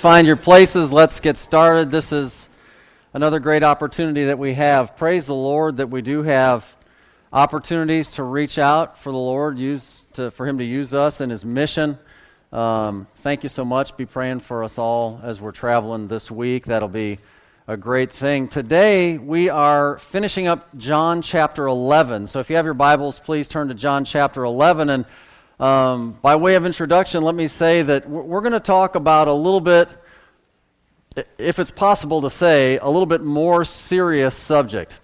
Find your places. Let's get started. This is another great opportunity that we have. Praise the Lord that we do have opportunities to reach out for the Lord, use to, for Him to use us in His mission. Um, thank you so much. Be praying for us all as we're traveling this week. That'll be a great thing. Today, we are finishing up John chapter 11. So if you have your Bibles, please turn to John chapter 11. And um, by way of introduction, let me say that we're going to talk about a little bit, if it's possible to say, a little bit more serious subject.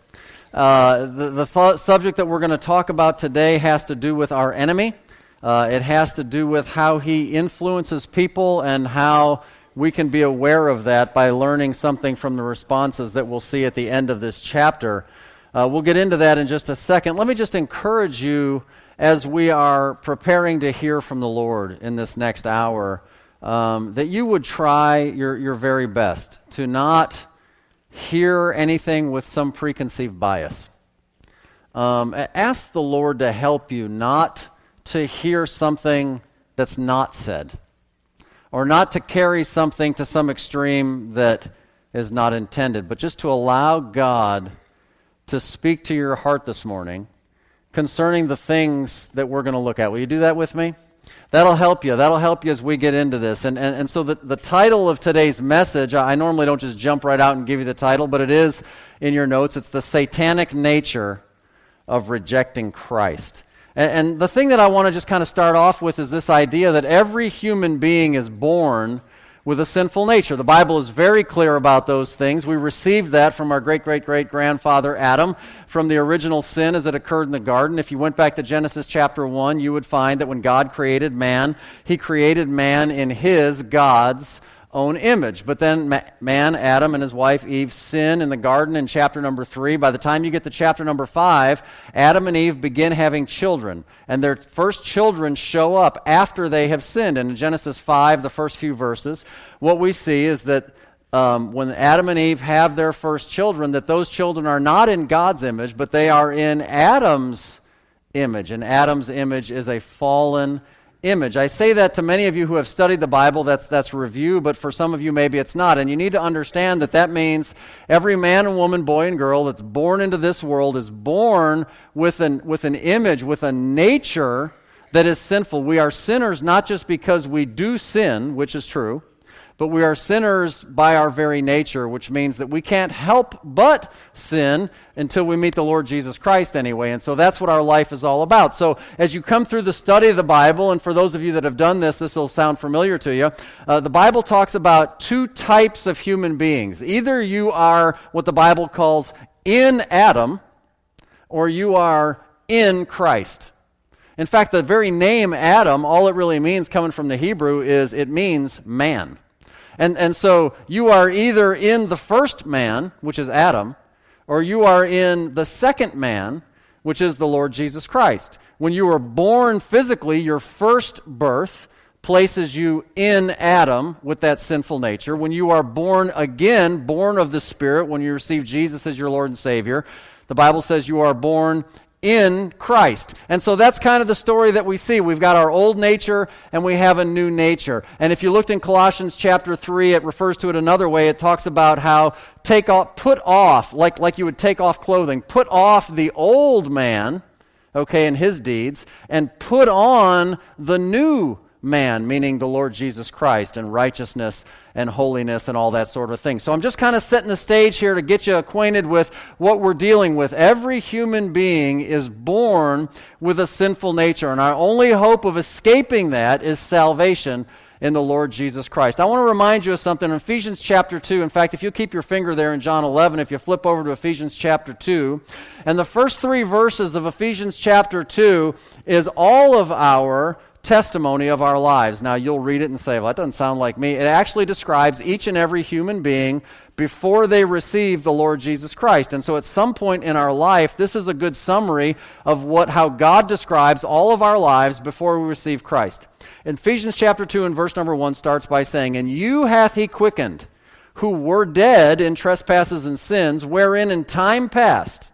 Uh, the, the th- subject that we're going to talk about today has to do with our enemy. Uh, it has to do with how he influences people and how we can be aware of that by learning something from the responses that we'll see at the end of this chapter. Uh, we'll get into that in just a second. Let me just encourage you as we are preparing to hear from the Lord in this next hour, um, that you would try your, your very best to not hear anything with some preconceived bias. Um, ask the Lord to help you not to hear something that's not said, or not to carry something to some extreme that is not intended, but just to allow God to speak to your heart this morning concerning the things that we're going to look at. Will you do that with me? That'll help you. That'll help you as we get into this. And, and, and so, the, the title of today's message, I normally don't just jump right out and give you the title, but it is in your notes. It's the satanic nature of rejecting Christ. And, and the thing that I want to just kind of start off with is this idea that every human being is born with a sinful nature. The Bible is very clear about those things. We received that from our great great great grandfather Adam from the original sin as it occurred in the garden. If you went back to Genesis chapter 1, you would find that when God created man, he created man in his God's own image. But then man, Adam, and his wife Eve sin in the garden in chapter number three. By the time you get to chapter number five, Adam and Eve begin having children. And their first children show up after they have sinned. And in Genesis 5, the first few verses, what we see is that um, when Adam and Eve have their first children, that those children are not in God's image, but they are in Adam's image. And Adam's image is a fallen image. I say that to many of you who have studied the Bible, that's, that's review, but for some of you, maybe it's not. And you need to understand that that means every man and woman, boy and girl that's born into this world is born with an, with an image, with a nature that is sinful. We are sinners not just because we do sin, which is true, but we are sinners by our very nature, which means that we can't help but sin until we meet the Lord Jesus Christ anyway. And so that's what our life is all about. So as you come through the study of the Bible, and for those of you that have done this, this will sound familiar to you. Uh, the Bible talks about two types of human beings. Either you are what the Bible calls in Adam, or you are in Christ. In fact, the very name Adam, all it really means coming from the Hebrew is it means man. And, and so you are either in the first man, which is Adam, or you are in the second man, which is the Lord Jesus Christ. When you were born physically, your first birth places you in Adam with that sinful nature. When you are born again, born of the Spirit, when you receive Jesus as your Lord and Savior, the Bible says you are born in Christ. And so that's kind of the story that we see. We've got our old nature and we have a new nature. And if you looked in Colossians chapter 3, it refers to it another way. It talks about how take off, put off, like, like you would take off clothing, put off the old man, okay, and his deeds, and put on the new man, meaning the Lord Jesus Christ, and righteousness and holiness and all that sort of thing. So I'm just kind of setting the stage here to get you acquainted with what we're dealing with. Every human being is born with a sinful nature, and our only hope of escaping that is salvation in the Lord Jesus Christ. I want to remind you of something in Ephesians chapter 2. In fact, if you keep your finger there in John 11, if you flip over to Ephesians chapter 2, and the first three verses of Ephesians chapter 2 is all of our testimony of our lives. Now, you'll read it and say, well, that doesn't sound like me. It actually describes each and every human being before they receive the Lord Jesus Christ. And so at some point in our life, this is a good summary of what, how God describes all of our lives before we receive Christ. In Ephesians chapter 2 and verse number 1 starts by saying, And you hath he quickened, who were dead in trespasses and sins, wherein in time past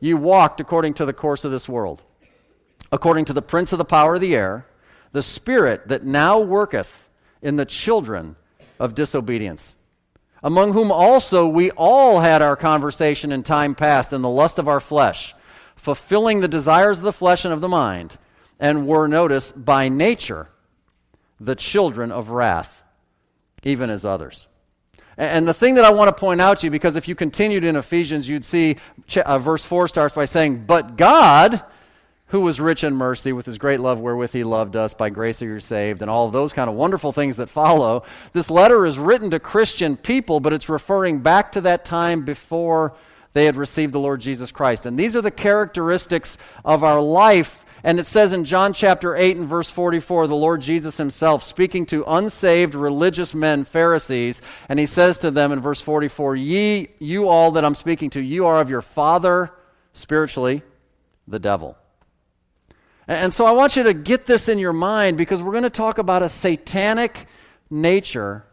you walked according to the course of this world according to the prince of the power of the air, the spirit that now worketh in the children of disobedience, among whom also we all had our conversation in time past in the lust of our flesh, fulfilling the desires of the flesh and of the mind, and were, notice, by nature the children of wrath, even as others. And the thing that I want to point out to you, because if you continued in Ephesians, you'd see uh, verse 4 starts by saying, But God, who was rich in mercy with his great love wherewith he loved us, by grace are you saved, and all of those kind of wonderful things that follow. This letter is written to Christian people, but it's referring back to that time before they had received the Lord Jesus Christ. And these are the characteristics of our life and it says in John chapter 8 and verse 44, the Lord Jesus himself speaking to unsaved religious men, Pharisees, and he says to them in verse 44, Ye, you all that I'm speaking to, you are of your father, spiritually, the devil. And so I want you to get this in your mind because we're going to talk about a satanic nature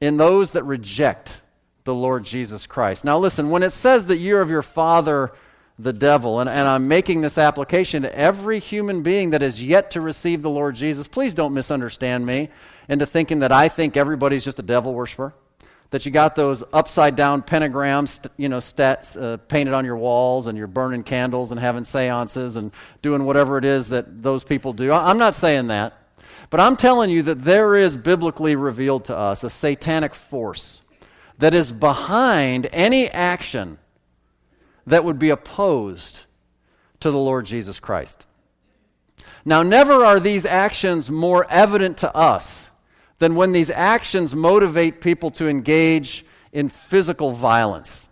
in those that reject the Lord Jesus Christ. Now, listen, when it says that you're of your father, the devil. And, and I'm making this application to every human being that has yet to receive the Lord Jesus. Please don't misunderstand me into thinking that I think everybody's just a devil worshiper. That you got those upside down pentagrams, you know, uh, painted on your walls, and you're burning candles and having seances and doing whatever it is that those people do. I'm not saying that. But I'm telling you that there is biblically revealed to us a satanic force that is behind any action that would be opposed to the Lord Jesus Christ. Now, never are these actions more evident to us than when these actions motivate people to engage in physical violence.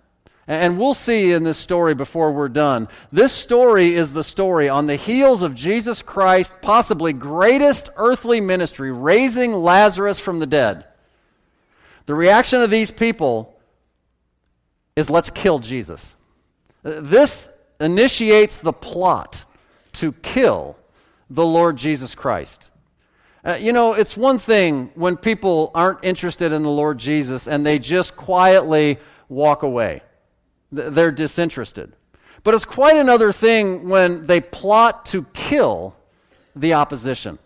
And we'll see in this story before we're done. This story is the story on the heels of Jesus Christ, possibly greatest earthly ministry, raising Lazarus from the dead. The reaction of these people is let's kill Jesus. This initiates the plot to kill the Lord Jesus Christ. Uh, you know, it's one thing when people aren't interested in the Lord Jesus and they just quietly walk away. They're disinterested. But it's quite another thing when they plot to kill the opposition.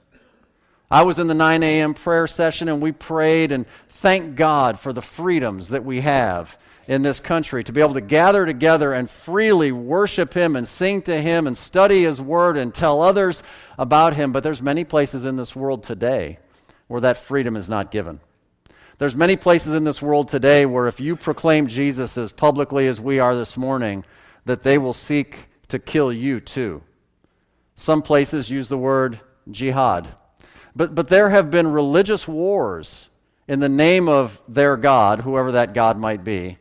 I was in the 9 a.m. prayer session and we prayed and thanked God for the freedoms that we have in this country to be able to gather together and freely worship him and sing to him and study his word and tell others about him. But there's many places in this world today where that freedom is not given. There's many places in this world today where if you proclaim jesus as publicly as we are this morning that they will seek to kill you too. Some places use the word jihad. But, but there have been religious wars in the name of their God, whoever that God might be,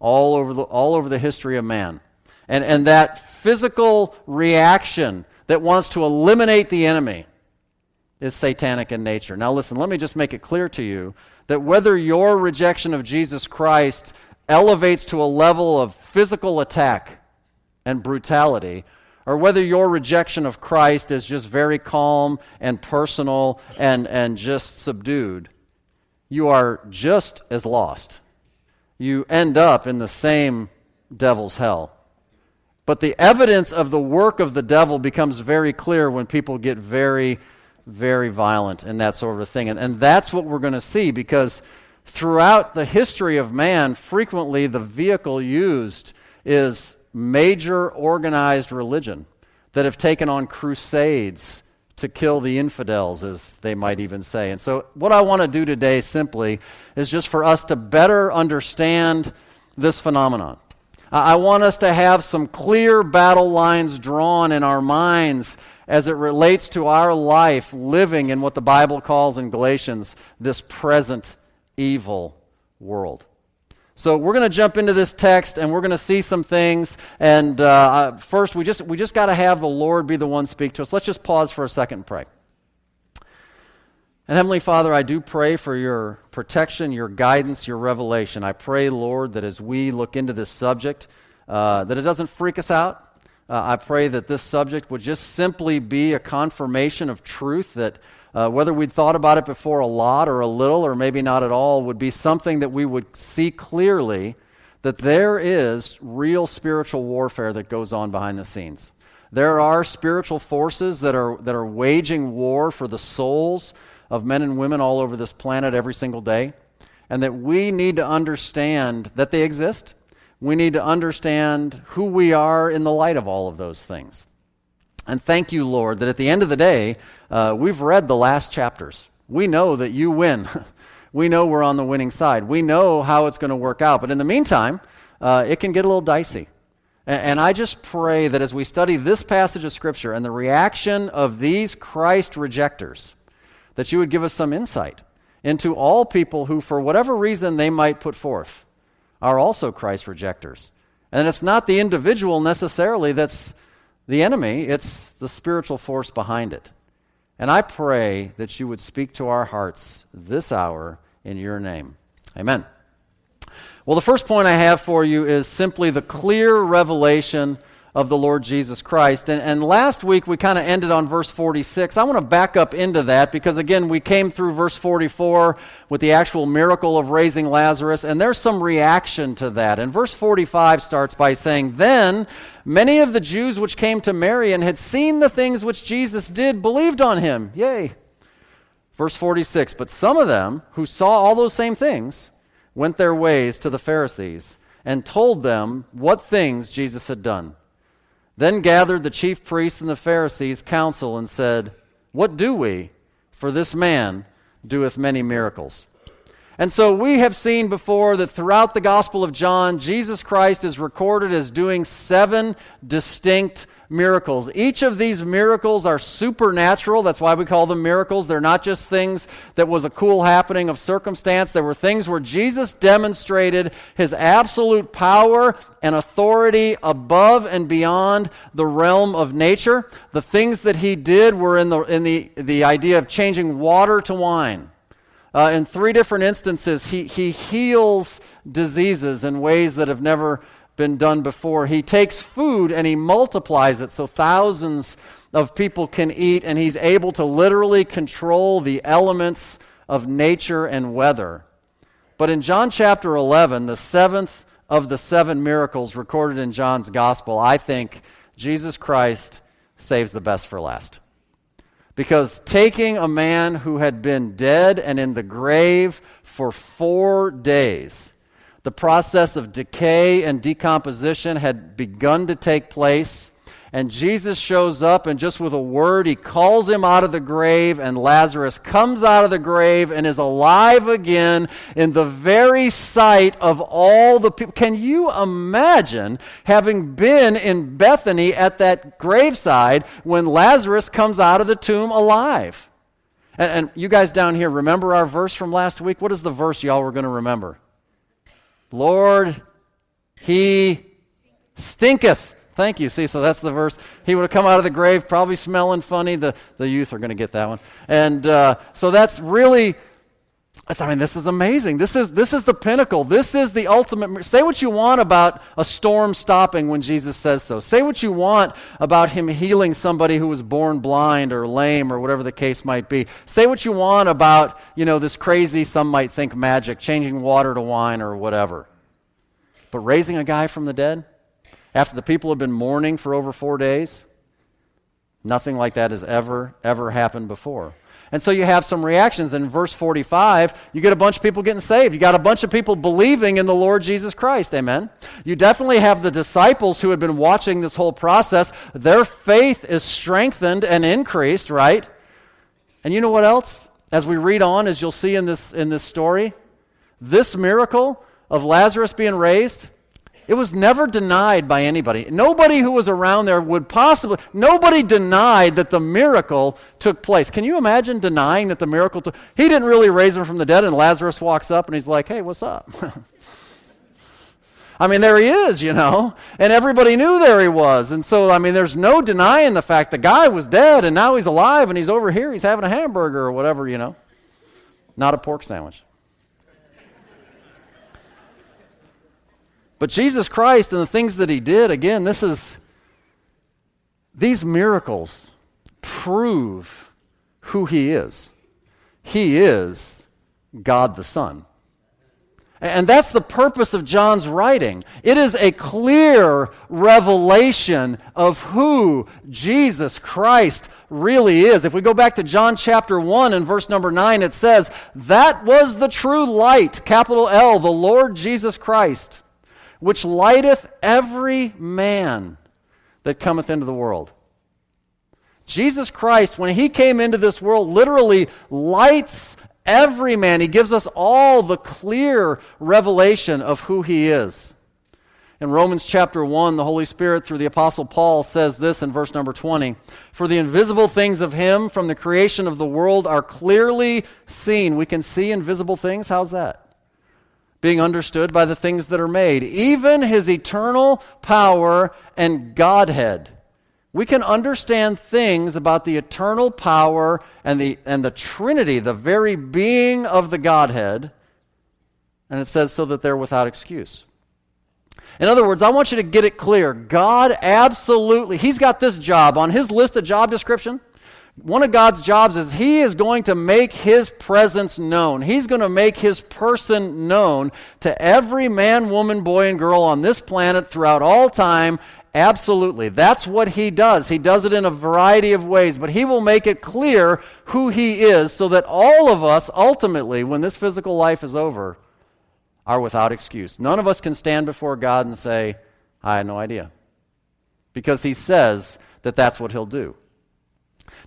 all over the, all over the history of man. And, and that physical reaction that wants to eliminate the enemy is satanic in nature. Now, listen, let me just make it clear to you that whether your rejection of Jesus Christ elevates to a level of physical attack and brutality, or whether your rejection of Christ is just very calm and personal and, and just subdued, you are just as lost you end up in the same devil's hell. But the evidence of the work of the devil becomes very clear when people get very, very violent and that sort of thing. And, and that's what we're going to see because throughout the history of man, frequently the vehicle used is major organized religion that have taken on crusades to kill the infidels, as they might even say. And so, what I want to do today simply is just for us to better understand this phenomenon. I want us to have some clear battle lines drawn in our minds as it relates to our life living in what the Bible calls in Galatians this present evil world. So we're going to jump into this text and we're going to see some things. And uh, first, we just, we just got to have the Lord be the one speak to us. Let's just pause for a second and pray. And Heavenly Father, I do pray for your protection, your guidance, your revelation. I pray, Lord, that as we look into this subject, uh, that it doesn't freak us out. Uh, I pray that this subject would just simply be a confirmation of truth that uh, whether we'd thought about it before a lot or a little or maybe not at all, would be something that we would see clearly that there is real spiritual warfare that goes on behind the scenes. There are spiritual forces that are, that are waging war for the souls of men and women all over this planet every single day, and that we need to understand that they exist. We need to understand who we are in the light of all of those things. And thank you, Lord, that at the end of the day, uh, we've read the last chapters. We know that you win. we know we're on the winning side. We know how it's going to work out. But in the meantime, uh, it can get a little dicey. And, and I just pray that as we study this passage of Scripture and the reaction of these Christ rejectors, that you would give us some insight into all people who, for whatever reason they might put forth, are also Christ rejectors. And it's not the individual necessarily that's the enemy, it's the spiritual force behind it. And I pray that you would speak to our hearts this hour in your name. Amen. Well, the first point I have for you is simply the clear revelation of the Lord Jesus Christ. And, and last week we kind of ended on verse 46. I want to back up into that because, again, we came through verse 44 with the actual miracle of raising Lazarus, and there's some reaction to that. And verse 45 starts by saying, Then many of the Jews which came to Mary and had seen the things which Jesus did believed on him. Yay. Verse 46 But some of them who saw all those same things went their ways to the Pharisees and told them what things Jesus had done. Then gathered the chief priests and the Pharisees council and said, What do we? For this man doeth many miracles. And so we have seen before that throughout the Gospel of John, Jesus Christ is recorded as doing seven distinct miracles. Each of these miracles are supernatural. That's why we call them miracles. They're not just things that was a cool happening of circumstance. There were things where Jesus demonstrated his absolute power and authority above and beyond the realm of nature. The things that he did were in the, in the, the idea of changing water to wine. Uh, in three different instances, he, he heals diseases in ways that have never been done before. He takes food and he multiplies it so thousands of people can eat, and he's able to literally control the elements of nature and weather. But in John chapter 11, the seventh of the seven miracles recorded in John's gospel, I think Jesus Christ saves the best for last. Because taking a man who had been dead and in the grave for four days, the process of decay and decomposition had begun to take place. And Jesus shows up, and just with a word, he calls him out of the grave, and Lazarus comes out of the grave and is alive again in the very sight of all the people. Can you imagine having been in Bethany at that graveside when Lazarus comes out of the tomb alive? And, and you guys down here, remember our verse from last week? What is the verse y'all were going to remember? Lord, he stinketh. Thank you. See, so that's the verse. He would have come out of the grave, probably smelling funny. The, the youth are going to get that one. And uh, so that's really, I mean, this is amazing. This is, this is the pinnacle. This is the ultimate. Say what you want about a storm stopping when Jesus says so. Say what you want about him healing somebody who was born blind or lame or whatever the case might be. Say what you want about, you know, this crazy, some might think magic, changing water to wine or whatever. But raising a guy from the dead? After the people have been mourning for over four days. Nothing like that has ever, ever happened before. And so you have some reactions. In verse 45, you get a bunch of people getting saved. You got a bunch of people believing in the Lord Jesus Christ. Amen. You definitely have the disciples who had been watching this whole process. Their faith is strengthened and increased, right? And you know what else? As we read on, as you'll see in this, in this story, this miracle of Lazarus being raised, it was never denied by anybody. Nobody who was around there would possibly, nobody denied that the miracle took place. Can you imagine denying that the miracle took He didn't really raise him from the dead, and Lazarus walks up and he's like, hey, what's up? I mean, there he is, you know, and everybody knew there he was. And so, I mean, there's no denying the fact the guy was dead and now he's alive and he's over here, he's having a hamburger or whatever, you know. Not a pork sandwich. But Jesus Christ and the things that he did, again, this is, these miracles prove who he is. He is God the Son. And that's the purpose of John's writing. It is a clear revelation of who Jesus Christ really is. If we go back to John chapter 1 and verse number 9, it says, That was the true light, capital L, the Lord Jesus Christ, which lighteth every man that cometh into the world. Jesus Christ, when he came into this world, literally lights every man. He gives us all the clear revelation of who he is. In Romans chapter 1, the Holy Spirit, through the Apostle Paul, says this in verse number 20 For the invisible things of Him from the creation of the world are clearly seen. We can see invisible things. How's that? Being understood by the things that are made, even His eternal power and Godhead. We can understand things about the eternal power and the, and the Trinity, the very being of the Godhead. And it says so that they're without excuse. In other words, I want you to get it clear. God absolutely, He's got this job on His list of job description. One of God's jobs is He is going to make His presence known. He's going to make His person known to every man, woman, boy, and girl on this planet throughout all time. Absolutely. That's what He does. He does it in a variety of ways, but He will make it clear who He is so that all of us, ultimately, when this physical life is over, are without excuse. None of us can stand before God and say, I had no idea. Because he says that that's what he'll do.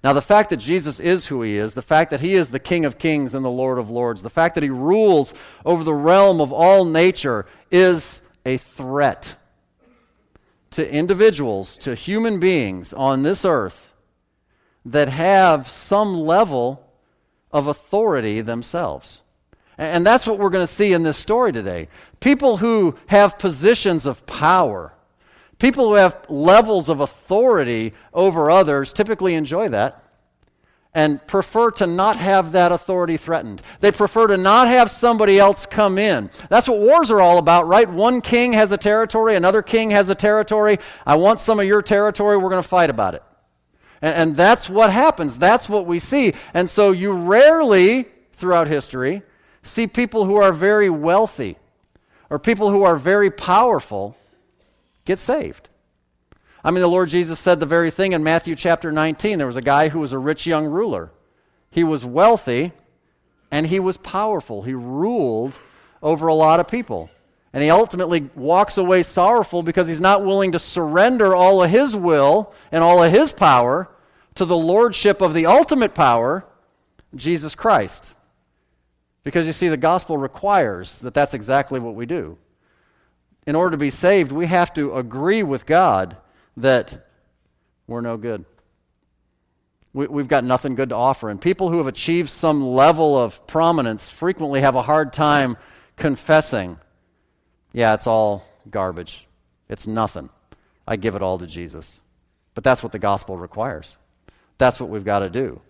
Now, the fact that Jesus is who he is, the fact that he is the King of kings and the Lord of lords, the fact that he rules over the realm of all nature is a threat to individuals, to human beings on this earth that have some level of authority themselves. And that's what we're going to see in this story today. People who have positions of power, people who have levels of authority over others, typically enjoy that and prefer to not have that authority threatened. They prefer to not have somebody else come in. That's what wars are all about, right? One king has a territory, another king has a territory. I want some of your territory, we're going to fight about it. And, and that's what happens. That's what we see. And so you rarely, throughout history, see people who are very wealthy or people who are very powerful get saved. I mean, the Lord Jesus said the very thing in Matthew chapter 19. There was a guy who was a rich young ruler. He was wealthy and he was powerful. He ruled over a lot of people. And he ultimately walks away sorrowful because he's not willing to surrender all of his will and all of his power to the lordship of the ultimate power, Jesus Christ. Because you see, the gospel requires that that's exactly what we do. In order to be saved, we have to agree with God that we're no good. We, have got nothing good to offer. And people who have achieved some level of prominence frequently have a hard time confessing, yeah, it's all garbage. It's nothing. I give it all to Jesus. But that's what the gospel requires. That's what we've got to do.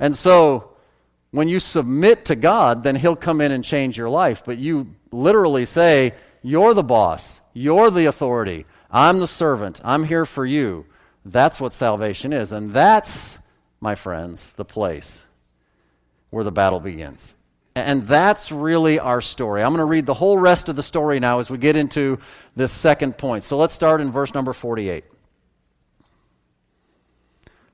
And so when you submit to God, then He'll come in and change your life. But you literally say, You're the boss, you're the authority, I'm the servant, I'm here for you. That's what salvation is. And that's, my friends, the place where the battle begins. And that's really our story. I'm going to read the whole rest of the story now as we get into this second point. So let's start in verse number 48.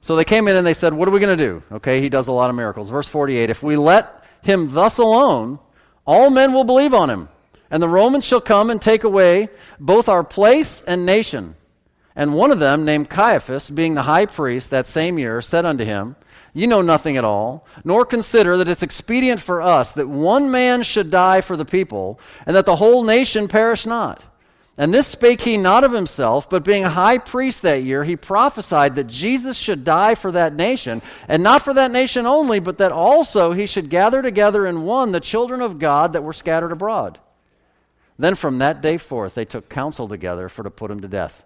So they came in and they said, What are we going to do? Okay, he does a lot of miracles. Verse 48 If we let him thus alone, all men will believe on him, and the Romans shall come and take away both our place and nation. And one of them, named Caiaphas, being the high priest that same year, said unto him, You know nothing at all, nor consider that it's expedient for us that one man should die for the people, and that the whole nation perish not. And this spake he not of himself, but being high priest that year, he prophesied that Jesus should die for that nation, and not for that nation only, but that also he should gather together in one the children of God that were scattered abroad. Then from that day forth they took counsel together for to put him to death.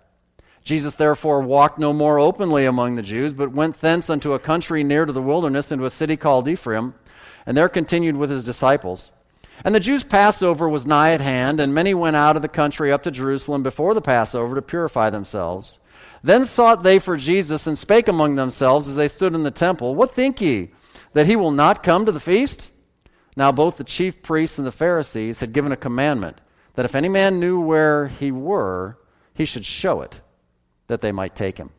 Jesus therefore walked no more openly among the Jews, but went thence unto a country near to the wilderness, into a city called Ephraim, and there continued with his disciples. And the Jews' Passover was nigh at hand, and many went out of the country up to Jerusalem before the Passover to purify themselves. Then sought they for Jesus, and spake among themselves as they stood in the temple, What think ye, that he will not come to the feast? Now both the chief priests and the Pharisees had given a commandment, that if any man knew where he were, he should show it, that they might take him.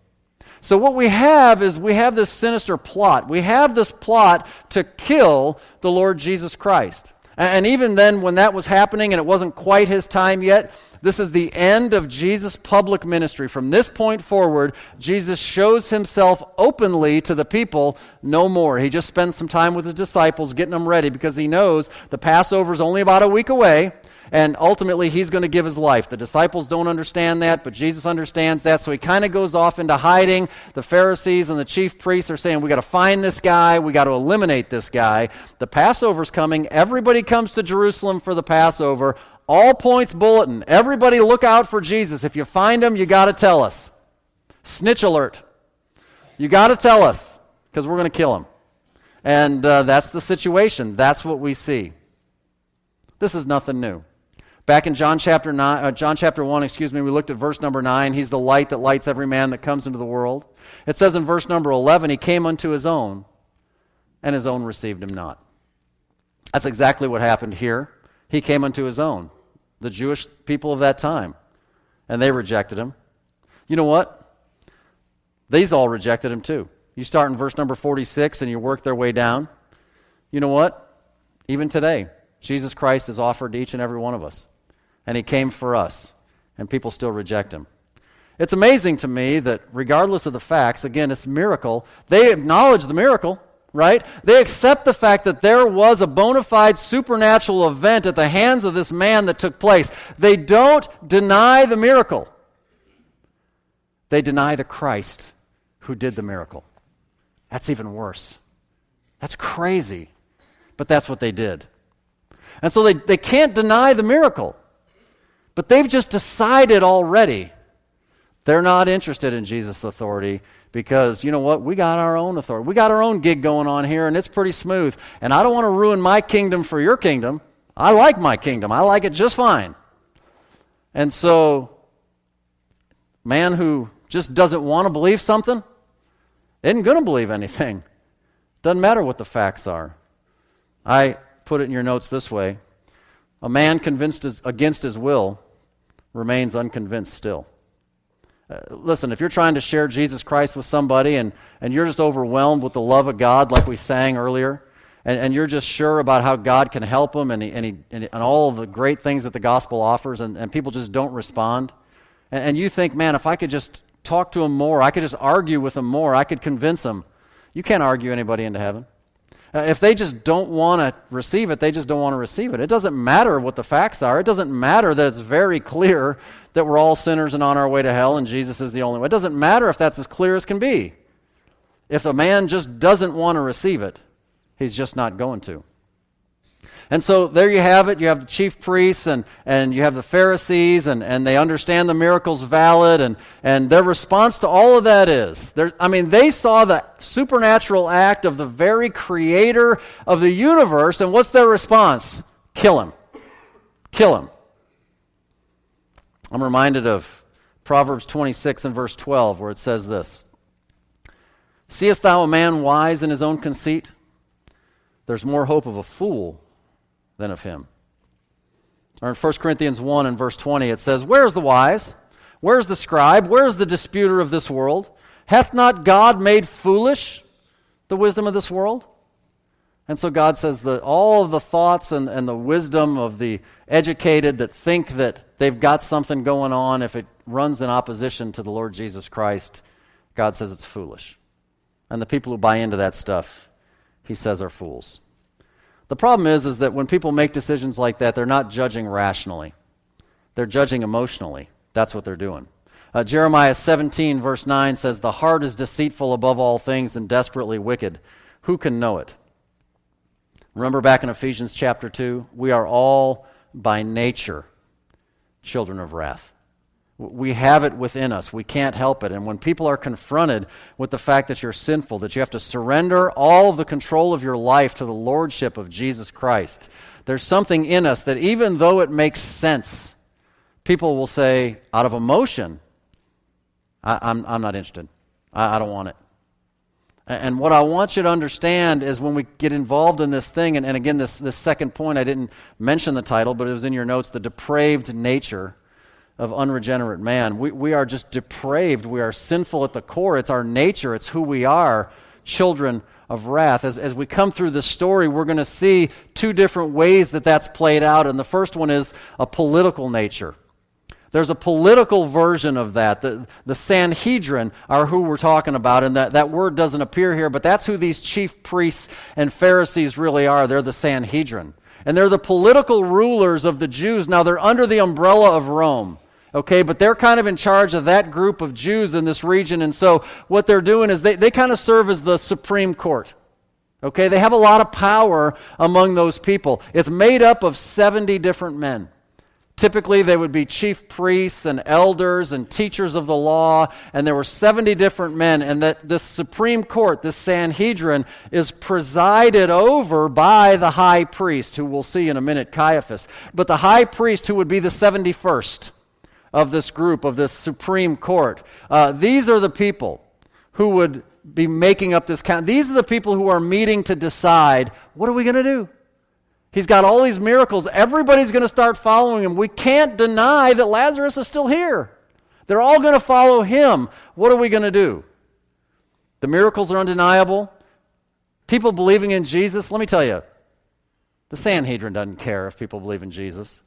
So, what we have is we have this sinister plot. We have this plot to kill the Lord Jesus Christ. And even then, when that was happening and it wasn't quite his time yet, this is the end of Jesus' public ministry. From this point forward, Jesus shows himself openly to the people no more. He just spends some time with his disciples getting them ready because he knows the Passover is only about a week away and ultimately he's going to give his life. The disciples don't understand that, but Jesus understands that, so he kind of goes off into hiding. The Pharisees and the chief priests are saying, We got to find this guy, we got to eliminate this guy. The Passover's coming, everybody comes to Jerusalem for the Passover. All points bulletin. Everybody look out for Jesus. If you find him, you got to tell us. Snitch alert. You got to tell us because we're going to kill him. And uh, that's the situation. That's what we see. This is nothing new. Back in John chapter, nine, uh, John chapter 1, excuse me, we looked at verse number 9. He's the light that lights every man that comes into the world. It says in verse number 11, He came unto His own, and His own received Him not. That's exactly what happened here. He came unto His own, the Jewish people of that time, and they rejected Him. You know what? These all rejected Him too. You start in verse number 46 and you work their way down. You know what? Even today, Jesus Christ is offered to each and every one of us and he came for us, and people still reject him. It's amazing to me that, regardless of the facts, again, it's a miracle, they acknowledge the miracle, right? They accept the fact that there was a bona fide supernatural event at the hands of this man that took place. They don't deny the miracle, they deny the Christ who did the miracle. That's even worse. That's crazy. But that's what they did. And so they, they can't deny the miracle. But they've just decided already they're not interested in Jesus' authority because, you know what, we got our own authority. We got our own gig going on here, and it's pretty smooth. And I don't want to ruin my kingdom for your kingdom. I like my kingdom, I like it just fine. And so, man who just doesn't want to believe something isn't going to believe anything. Doesn't matter what the facts are. I put it in your notes this way A man convinced against his will remains unconvinced still. Uh, listen, if you're trying to share Jesus Christ with somebody and, and you're just overwhelmed with the love of God, like we sang earlier, and, and you're just sure about how God can help them and, he, and, he, and, all the great things that the gospel offers, and, and people just don't respond, and, and you think, man, if I could just talk to them more, I could just argue with them more, I could convince them. You can't argue anybody into heaven. Uh, if they just don't want to receive it, they just don't want to receive it. It doesn't matter what the facts are. It doesn't matter that it's very clear that we're all sinners and on our way to hell and Jesus is the only way. It doesn't matter if that's as clear as can be. If a man just doesn't want to receive it, he's just not going to. And so there you have it. You have the chief priests and, and you have the Pharisees, and, and they understand the miracle's valid, and, and their response to all of that is I mean, they saw the supernatural act of the very creator of the universe, and what's their response? Kill him. Kill him. I'm reminded of Proverbs 26 and verse 12, where it says this Seest thou a man wise in his own conceit? There's more hope of a fool than of him. Or in 1 Corinthians 1 and verse 20, it says, Where is the wise? Where is the scribe? Where is the disputer of this world? Hath not God made foolish the wisdom of this world? And so God says that all of the thoughts and, and the wisdom of the educated that think that they've got something going on, if it runs in opposition to the Lord Jesus Christ, God says it's foolish. And the people who buy into that stuff, he says, are fools. The problem is, is that when people make decisions like that, they're not judging rationally. They're judging emotionally. That's what they're doing. Uh, Jeremiah 17, verse 9 says, The heart is deceitful above all things and desperately wicked. Who can know it? Remember back in Ephesians chapter 2? We are all by nature children of wrath. We have it within us. We can't help it. And when people are confronted with the fact that you're sinful, that you have to surrender all of the control of your life to the lordship of Jesus Christ, there's something in us that even though it makes sense, people will say, out of emotion, I, am I'm, I'm not interested. I, I don't want it. And what I want you to understand is when we get involved in this thing, and, and again, this, this second point, I didn't mention the title, but it was in your notes the depraved nature of unregenerate man. We, we are just depraved. We are sinful at the core. It's our nature, it's who we are, children of wrath. As, as we come through this story, we're going to see two different ways that that's played out. And the first one is a political nature. There's a political version of that. The, the Sanhedrin are who we're talking about, and that, that word doesn't appear here, but that's who these chief priests and Pharisees really are. They're the Sanhedrin. And they're the political rulers of the Jews. Now, they're under the umbrella of Rome. Okay, but they're kind of in charge of that group of Jews in this region. And so what they're doing is they, they kind of serve as the Supreme Court. Okay, they have a lot of power among those people. It's made up of 70 different men. Typically, they would be chief priests and elders and teachers of the law, and there were 70 different men. And that this Supreme Court, this Sanhedrin, is presided over by the high priest, who we'll see in a minute, Caiaphas. But the high priest, who would be the 71st of this group, of this Supreme Court, uh, these are the people who would be making up this count. These are the people who are meeting to decide what are we going to do? He's got all these miracles. Everybody's going to start following him. We can't deny that Lazarus is still here. They're all going to follow him. What are we going to do? The miracles are undeniable. People believing in Jesus, let me tell you, the Sanhedrin doesn't care if people believe in Jesus.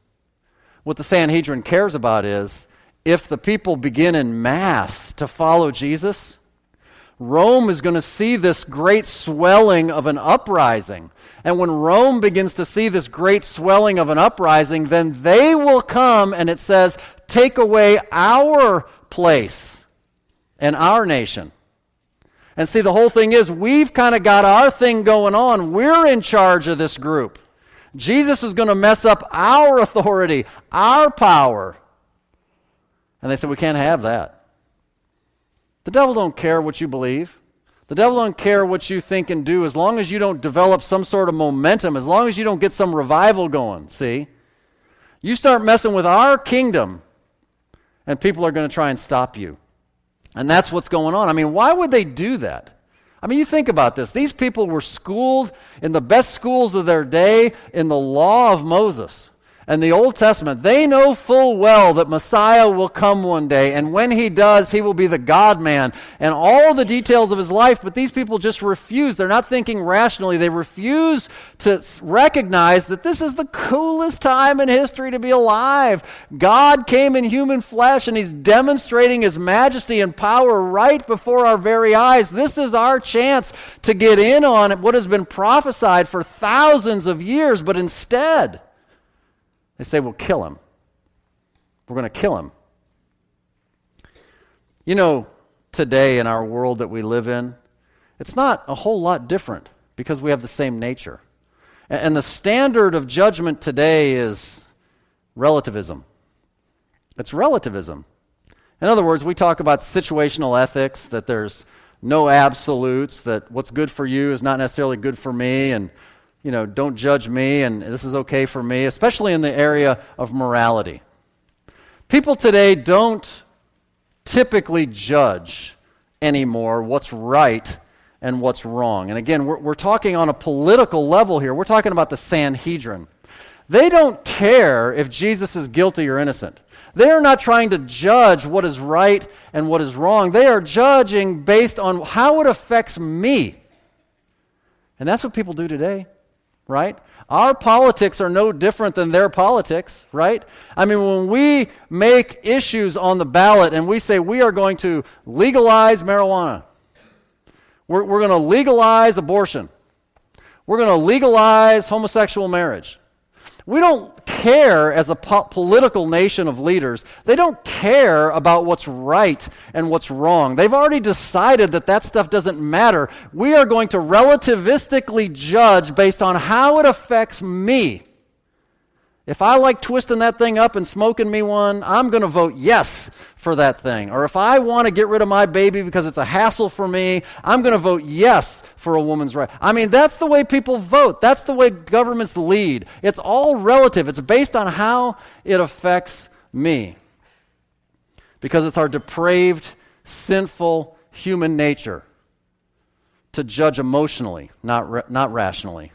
What the Sanhedrin cares about is if the people begin in mass to follow Jesus, Rome is going to see this great swelling of an uprising. And when Rome begins to see this great swelling of an uprising, then they will come, and it says, take away our place and our nation. And see, the whole thing is, we've kind of got our thing going on. We're in charge of this group. Jesus is going to mess up our authority, our power. And they said, we can't have that. The devil don't care what you believe. The devil don't care what you think and do as long as you don't develop some sort of momentum, as long as you don't get some revival going, see? You start messing with our kingdom, and people are going to try and stop you. And that's what's going on. I mean, why would they do that? I mean, you think about this. These people were schooled in the best schools of their day in the law of Moses and the Old Testament, they know full well that Messiah will come one day, and when he does, he will be the God man and all the details of his life. But these people just refuse. They're not thinking rationally. They refuse to recognize that this is the coolest time in history to be alive. God came in human flesh, and he's demonstrating his majesty and power right before our very eyes. This is our chance to get in on what has been prophesied for thousands of years, but instead, they say, We'll kill him. We're going to kill him. You know, today in our world that we live in, it's not a whole lot different because we have the same nature. And the standard of judgment today is relativism. It's relativism. In other words, we talk about situational ethics, that there's no absolutes, that what's good for you is not necessarily good for me, and you know, don't judge me and this is okay for me, especially in the area of morality. People today don't typically judge anymore what's right and what's wrong. And again, we're, we're talking on a political level here. We're talking about the Sanhedrin. They don't care if Jesus is guilty or innocent. They are not trying to judge what is right and what is wrong. They are judging based on how it affects me. And that's what people do today right? Our politics are no different than their politics, right? I mean, when we make issues on the ballot and we say we are going to legalize marijuana, we're, we're going to legalize abortion, we're going to legalize homosexual marriage, we don't care as a po- political nation of leaders. They don't care about what's right and what's wrong. They've already decided that that stuff doesn't matter. We are going to relativistically judge based on how it affects me. If I like twisting that thing up and smoking me one, I'm going to vote yes for that thing. Or if I want to get rid of my baby because it's a hassle for me, I'm going to vote yes for a woman's right. I mean, that's the way people vote. That's the way governments lead. It's all relative, it's based on how it affects me. Because it's our depraved, sinful human nature to judge emotionally, not, not rationally,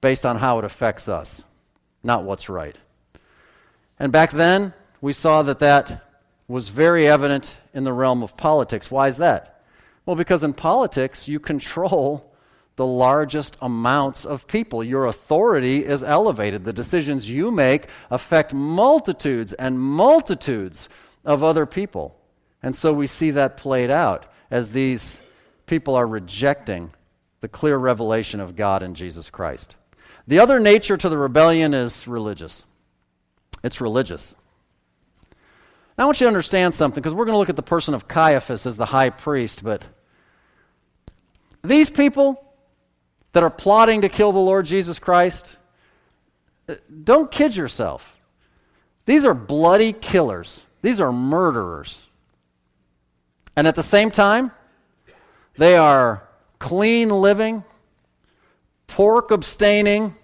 based on how it affects us not what's right. And back then, we saw that that was very evident in the realm of politics. Why is that? Well, because in politics, you control the largest amounts of people. Your authority is elevated. The decisions you make affect multitudes and multitudes of other people. And so we see that played out as these people are rejecting the clear revelation of God in Jesus Christ. The other nature to the rebellion is religious. It's religious. Now, I want you to understand something because we're going to look at the person of Caiaphas as the high priest, but these people, that are plotting to kill the Lord Jesus Christ, uh, don't kid yourself. These are bloody killers, these are murderers. And at the same time, they are clean living, pork abstaining,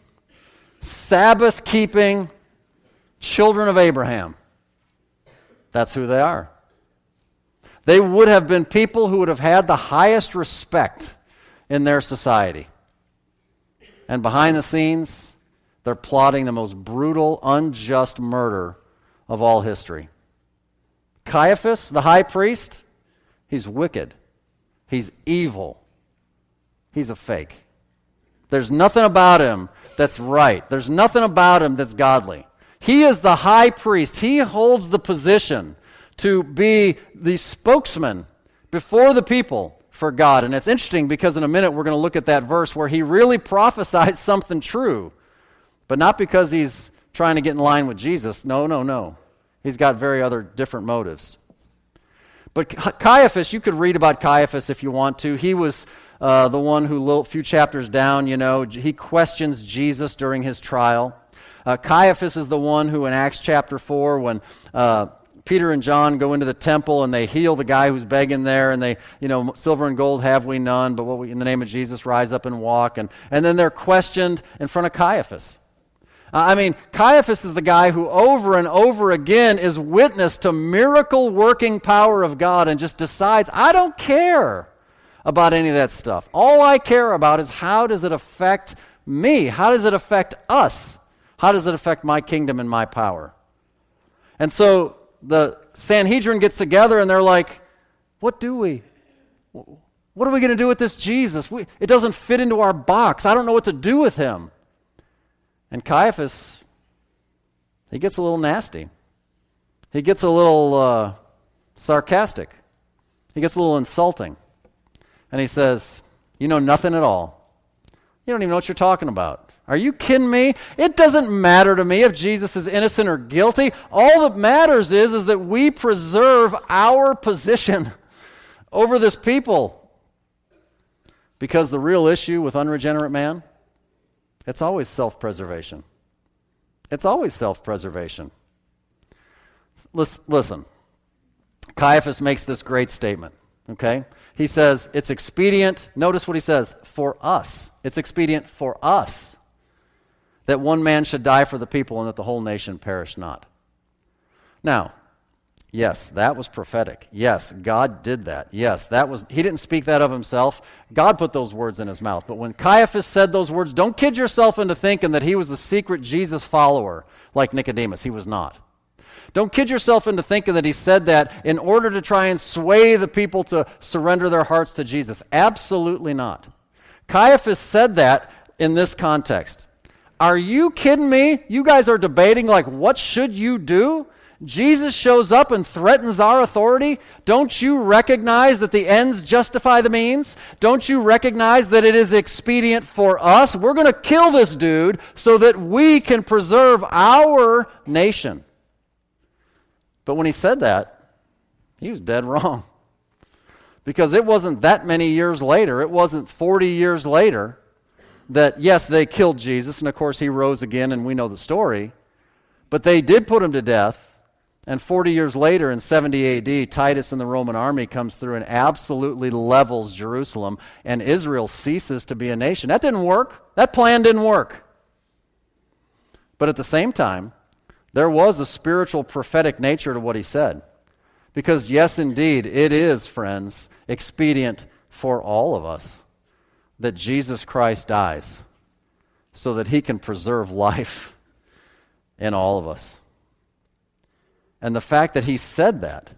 Sabbath keeping children of Abraham. That's who they are. They would have been people who would have had the highest respect in their society. And behind the scenes, they're plotting the most brutal, unjust murder of all history. Caiaphas, the high priest, he's wicked. He's evil. He's a fake. There's nothing about him that's right. There's nothing about him that's godly. He is the high priest. He holds the position to be the spokesman before the people for God. And it's interesting because in a minute we're going to look at that verse where he really prophesies something true, but not because he's trying to get in line with Jesus. No, no, no. He's got very other different motives. But Caiaphas, you could read about Caiaphas if you want to. He was uh, the one who, a few chapters down, you know, he questions Jesus during his trial. Uh, Caiaphas is the one who, in Acts chapter 4, when uh, Peter and John go into the temple and they heal the guy who's begging there, and they, you know, silver and gold have we none, but what we, in the name of Jesus, rise up and walk. And, and then they're questioned in front of Caiaphas. I mean, Caiaphas is the guy who over and over again is witness to miracle working power of God and just decides, I don't care about any of that stuff. All I care about is how does it affect me? How does it affect us? How does it affect my kingdom and my power? And so the Sanhedrin gets together and they're like, What do we? What are we going to do with this Jesus? We, it doesn't fit into our box. I don't know what to do with him. And Caiaphas, he gets a little nasty. He gets a little uh, sarcastic. He gets a little insulting. And he says, You know nothing at all. You don't even know what you're talking about. Are you kidding me? It doesn't matter to me if Jesus is innocent or guilty. All that matters is, is that we preserve our position over this people. Because the real issue with unregenerate man, it's always self preservation. It's always self preservation. Listen, Caiaphas makes this great statement, okay? He says, It's expedient, notice what he says, for us. It's expedient for us that one man should die for the people and that the whole nation perish not. Now, yes, that was prophetic. Yes, God did that. Yes, that was he didn't speak that of himself. God put those words in his mouth. But when Caiaphas said those words, don't kid yourself into thinking that he was a secret Jesus follower like Nicodemus. He was not. Don't kid yourself into thinking that he said that in order to try and sway the people to surrender their hearts to Jesus. Absolutely not. Caiaphas said that in this context. Are you kidding me? You guys are debating, like, what should you do? Jesus shows up and threatens our authority. Don't you recognize that the ends justify the means? Don't you recognize that it is expedient for us? We're going to kill this dude so that we can preserve our nation. But when he said that, he was dead wrong. Because it wasn't that many years later, it wasn't 40 years later that, yes, they killed Jesus, and of course he rose again, and we know the story, but they did put him to death. And 40 years later, in 70 AD, Titus and the Roman army comes through and absolutely levels Jerusalem, and Israel ceases to be a nation. That didn't work. That plan didn't work. But at the same time, there was a spiritual prophetic nature to what he said. Because, yes, indeed, it is, friends, expedient for all of us that Jesus Christ dies so that he can preserve life in all of us. And the fact that he said that,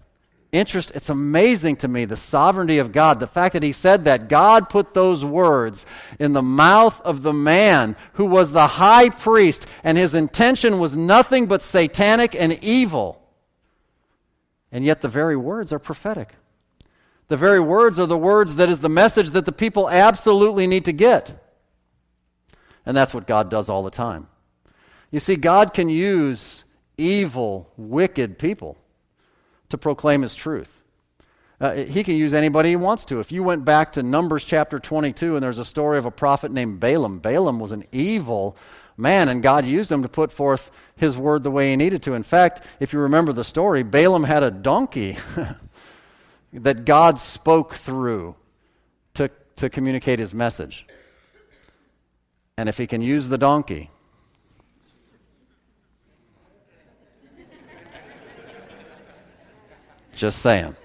interest, it's amazing to me the sovereignty of God. The fact that he said that God put those words in the mouth of the man who was the high priest, and his intention was nothing but satanic and evil. And yet the very words are prophetic. The very words are the words that is the message that the people absolutely need to get. And that's what God does all the time. You see, God can use evil, wicked people to proclaim his truth. Uh, he can use anybody he wants to. If you went back to Numbers chapter 22 and there's a story of a prophet named Balaam, Balaam was an evil man, and God used him to put forth his word the way he needed to. In fact, if you remember the story, Balaam had a donkey that God spoke through to, to communicate his message. And if he can use the donkey, just saying.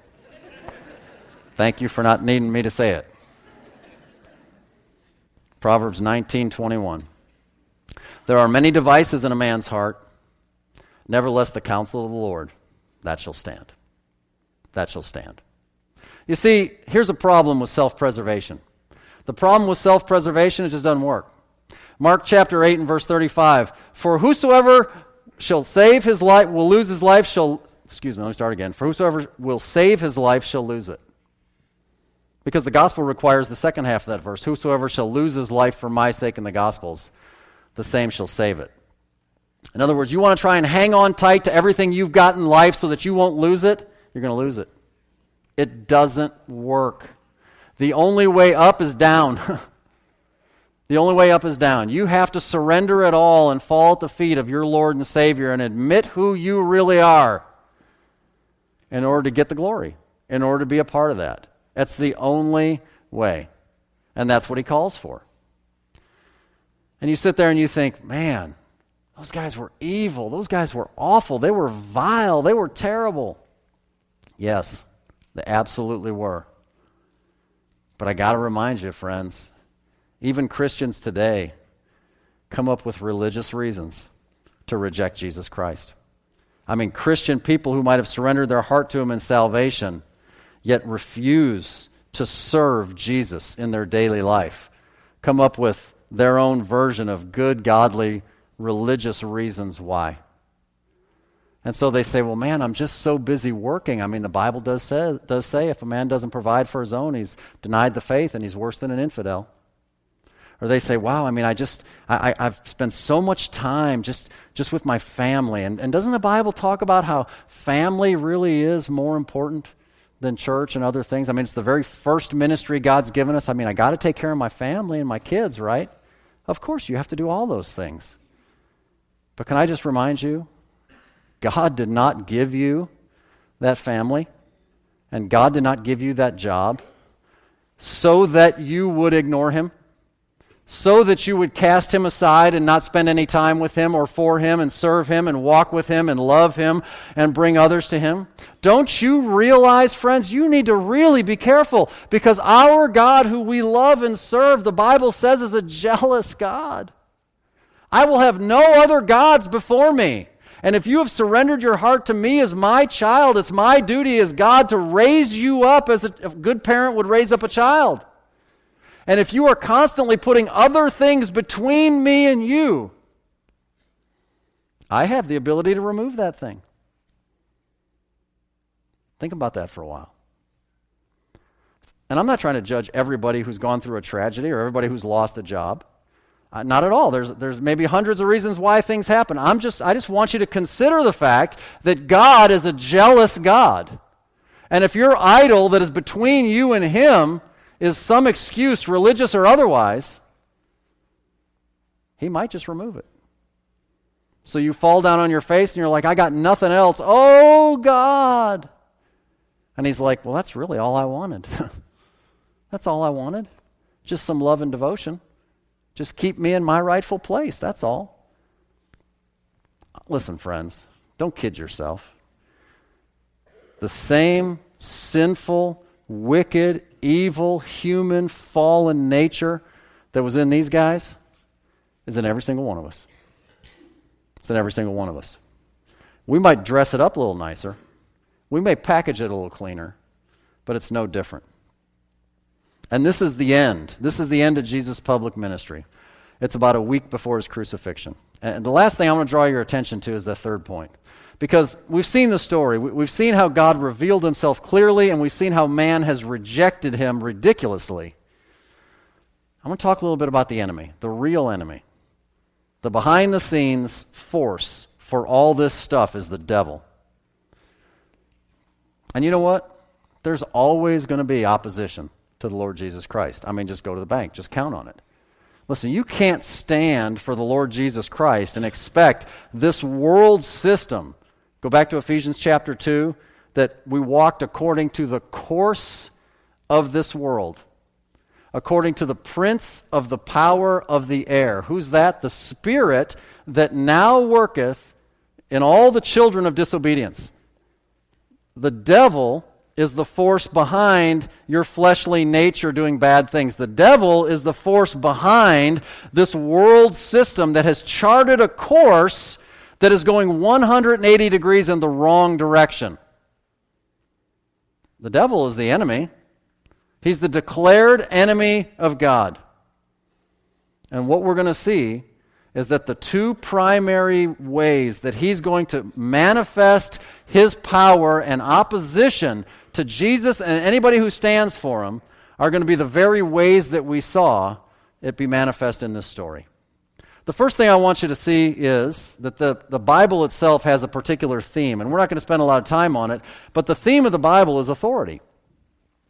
Thank you for not needing me to say it. Proverbs 19:21. There are many devices in a man's heart, nevertheless the counsel of the Lord that shall stand. That shall stand. You see, here's a problem with self-preservation. The problem with self-preservation it just doesn't work. Mark chapter 8 and verse 35. For whosoever shall save his life will lose his life shall excuse me, let me start again. For whosoever will save his life shall lose it. Because the gospel requires the second half of that verse. Whosoever shall lose his life for my sake in the gospels, the same shall save it. In other words, you want to try and hang on tight to everything you've got in life so that you won't lose it, you're going to lose it. It doesn't work. The only way up is down. the only way up is down. You have to surrender it all and fall at the feet of your Lord and Savior and admit who you really are in order to get the glory, in order to be a part of that. That's the only way. And that's what he calls for. And you sit there and you think, man, those guys were evil. Those guys were awful. They were vile. They were terrible. Yes, they absolutely were. But I got to remind you, friends, even Christians today come up with religious reasons to reject Jesus Christ. I mean, Christian people who might have surrendered their heart to Him in salvation, yet refuse to serve Jesus in their daily life, come up with their own version of good, godly, religious reasons why. And so they say, well, man, I'm just so busy working. I mean, the Bible does say, does say if a man doesn't provide for his own, he's denied the faith and he's worse than an infidel. Or they say, wow, I mean, I just, I, I've spent so much time just, just with my family. And, and doesn't the Bible talk about how family really is more important than church and other things? I mean, it's the very first ministry God's given us. I mean, I got to take care of my family and my kids, right? Of course, you have to do all those things. But can I just remind you, God did not give you that family, and God did not give you that job so that you would ignore Him so that you would cast him aside and not spend any time with him or for him and serve him and walk with him and love him and bring others to him? Don't you realize, friends, you need to really be careful because our God, who we love and serve, the Bible says is a jealous God. I will have no other gods before me. And if you have surrendered your heart to me as my child, it's my duty as God to raise you up as a good parent would raise up a child. And if you are constantly putting other things between me and you, I have the ability to remove that thing. Think about that for a while. And I'm not trying to judge everybody who's gone through a tragedy or everybody who's lost a job. Uh, not at all. There's, there's maybe hundreds of reasons why things happen. I'm just, I just want you to consider the fact that God is a jealous God. And if your idol that is between you and Him is some excuse, religious or otherwise, he might just remove it. So you fall down on your face and you're like, I got nothing else. Oh, God. And he's like, Well, that's really all I wanted. that's all I wanted. Just some love and devotion. Just keep me in my rightful place. That's all. Listen, friends, don't kid yourself. The same sinful, wicked, evil, human, fallen nature that was in these guys is in every single one of us. It's in every single one of us. We might dress it up a little nicer. We may package it a little cleaner, but it's no different. And this is the end. This is the end of Jesus' public ministry. It's about a week before his crucifixion. And the last thing I want to draw your attention to is the third point. Because we've seen the story. We've seen how God revealed himself clearly, and we've seen how man has rejected him ridiculously. I want to talk a little bit about the enemy, the real enemy. The behind the scenes force for all this stuff is the devil. And you know what? There's always going to be opposition to the Lord Jesus Christ. I mean, just go to the bank, just count on it. Listen, you can't stand for the Lord Jesus Christ and expect this world system, go back to Ephesians chapter 2, that we walked according to the course of this world, according to the prince of the power of the air. Who's that? The spirit that now worketh in all the children of disobedience. The devil is the force behind your fleshly nature doing bad things. The devil is the force behind this world system that has charted a course that is going 180 degrees in the wrong direction. The devil is the enemy. He's the declared enemy of God. And what we're going to see is that the two primary ways that he's going to manifest his power and opposition to Jesus and anybody who stands for him are going to be the very ways that we saw it be manifest in this story. The first thing I want you to see is that the, the Bible itself has a particular theme, and we're not going to spend a lot of time on it, but the theme of the Bible is authority.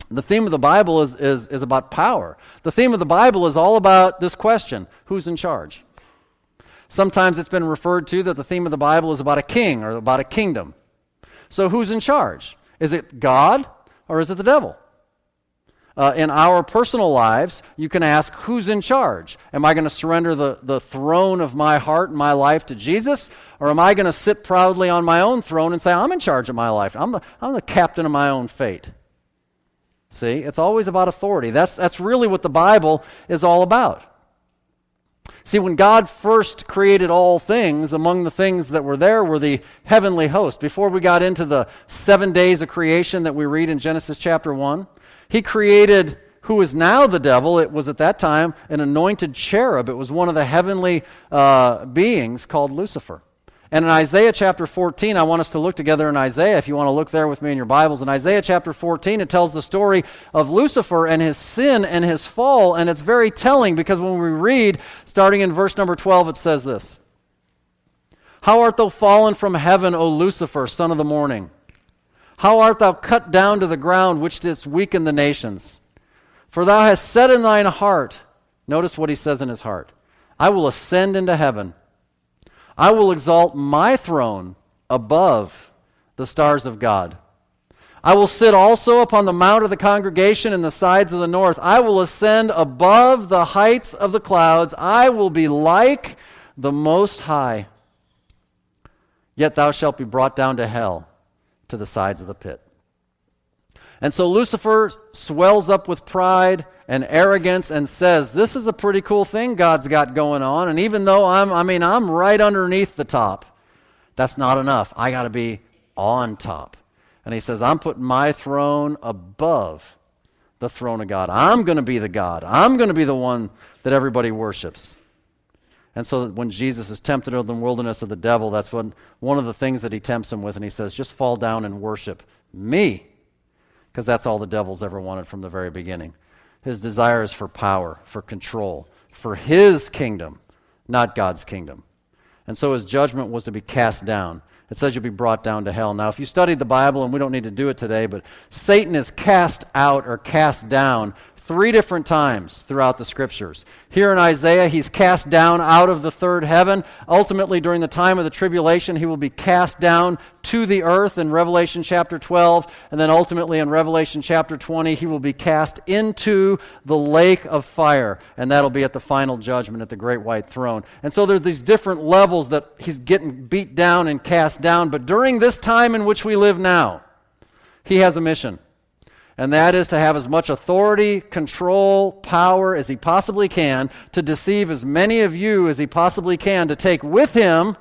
The theme of the Bible is, is, is about power. The theme of the Bible is all about this question who's in charge? Sometimes it's been referred to that the theme of the Bible is about a king or about a kingdom. So who's in charge? Is it God or is it the devil? Uh, in our personal lives, you can ask, who's in charge? Am I going to surrender the, the throne of my heart and my life to Jesus? Or am I going to sit proudly on my own throne and say, I'm in charge of my life? I'm the, I'm the captain of my own fate. See, it's always about authority. That's, that's really what the Bible is all about. See, when God first created all things, among the things that were there were the heavenly host. Before we got into the seven days of creation that we read in Genesis chapter 1, He created who is now the devil. It was at that time an anointed cherub, it was one of the heavenly uh, beings called Lucifer. And in Isaiah chapter 14, I want us to look together in Isaiah, if you want to look there with me in your Bibles. In Isaiah chapter 14, it tells the story of Lucifer and his sin and his fall, and it's very telling because when we read, starting in verse number 12, it says this How art thou fallen from heaven, O Lucifer, son of the morning? How art thou cut down to the ground, which didst weaken the nations? For thou hast said in thine heart, notice what he says in his heart, I will ascend into heaven. I will exalt my throne above the stars of God. I will sit also upon the mount of the congregation in the sides of the north. I will ascend above the heights of the clouds. I will be like the Most High. Yet thou shalt be brought down to hell, to the sides of the pit. And so Lucifer swells up with pride and arrogance and says, This is a pretty cool thing God's got going on. And even though I'm, I mean, I'm right underneath the top, that's not enough. I got to be on top. And he says, I'm putting my throne above the throne of God. I'm going to be the God. I'm going to be the one that everybody worships. And so when Jesus is tempted in the wilderness of the devil, that's what, one of the things that he tempts him with. And he says, just fall down and worship me because that's all the devil's ever wanted from the very beginning. His desire is for power, for control, for his kingdom, not God's kingdom. And so his judgment was to be cast down. It says you'll be brought down to hell. Now, if you studied the Bible, and we don't need to do it today, but Satan is cast out or cast down three different times throughout the scriptures. Here in Isaiah, he's cast down out of the third heaven. Ultimately, during the time of the tribulation, he will be cast down to the earth in Revelation chapter 12. And then ultimately, in Revelation chapter 20, he will be cast into the lake of fire. And that'll be at the final judgment at the great white throne. And so there's these different levels that he's getting beat down and cast down. But during this time in which we live now, he has a mission and that is to have as much authority, control, power as he possibly can to deceive as many of you as he possibly can to take with him